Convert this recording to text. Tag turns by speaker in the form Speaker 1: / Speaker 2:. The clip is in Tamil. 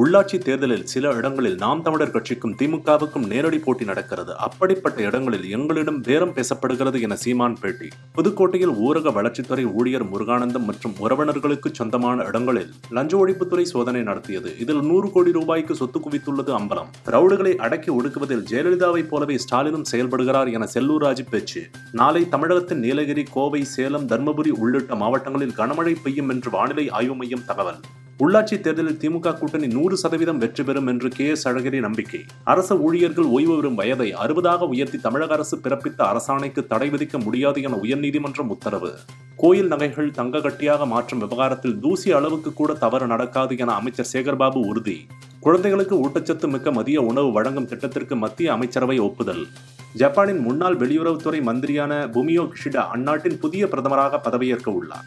Speaker 1: உள்ளாட்சி தேர்தலில் சில இடங்களில் நாம் தமிழர் கட்சிக்கும் திமுகவுக்கும் நேரடி போட்டி நடக்கிறது. அப்படிப்பட்ட இடங்களில் எங்களிடம் பேரம் பேசப்படுகிறது என சீமான் பேட்டி. புதுக்கோட்டையில் ஊரக வளர்ச்சித்துறை ஊழியர் முருகானந்தம் மற்றும் உறவினர்களுக்கு சொந்தமான இடங்களில் லஞ்ச ஒழிப்புத்துறை சோதனை நடத்தியது. இதில் நூறு கோடி ரூபாய்க்கு சொத்து குவித்துள்ளது அம்பலம். ரவுடுகளை அடக்கி ஒடுக்குவதில் ஜெயலலிதாவைப் போலவே ஸ்டாலினும் செயல்படுகிறார் என செல்லூர் ராஜு பேச்சு. நாளை தமிழகத்தின் நீலகிரி கோவை சேலம் தர்மபுரி உள்ளிட்ட மாவட்டங்களில் கனமழை பெய்யும் என்று வானிலை ஆய்வு மையம் தகவல். உள்ளாட்சி தேர்தலில் திமுக கூட்டணி நூறு சதவீதம் வெற்றி பெறும் என்று கே எஸ் அழகிரி நம்பிக்கை. அரசு ஊழியர்கள் ஓய்வு பெறும் வயதை அறுபதாக உயர்த்தி தமிழக அரசு பிறப்பித்த அரசாணைக்கு தடை விதிக்க முடியாது என உயர்நீதிமன்றம் உத்தரவு. கோயில் நகைகள் தங்க கட்டியாக மாற்றும் விவகாரத்தில் தூசி அளவுக்கு கூட தவறு நடக்காது என அமைச்சர் சேகர்பாபு உறுதி. குழந்தைகளுக்கு ஊட்டச்சத்து மிக்க மதிய உணவு வழங்கும் திட்டத்திற்கு மத்திய அமைச்சரவை ஒப்புதல். ஜப்பானின் முன்னாள் வெளியுறவுத்துறை மந்திரியான புமியோ கிஷிடா அந்நாட்டின் புதிய பிரதமராக பதவியேற்க உள்ளார்.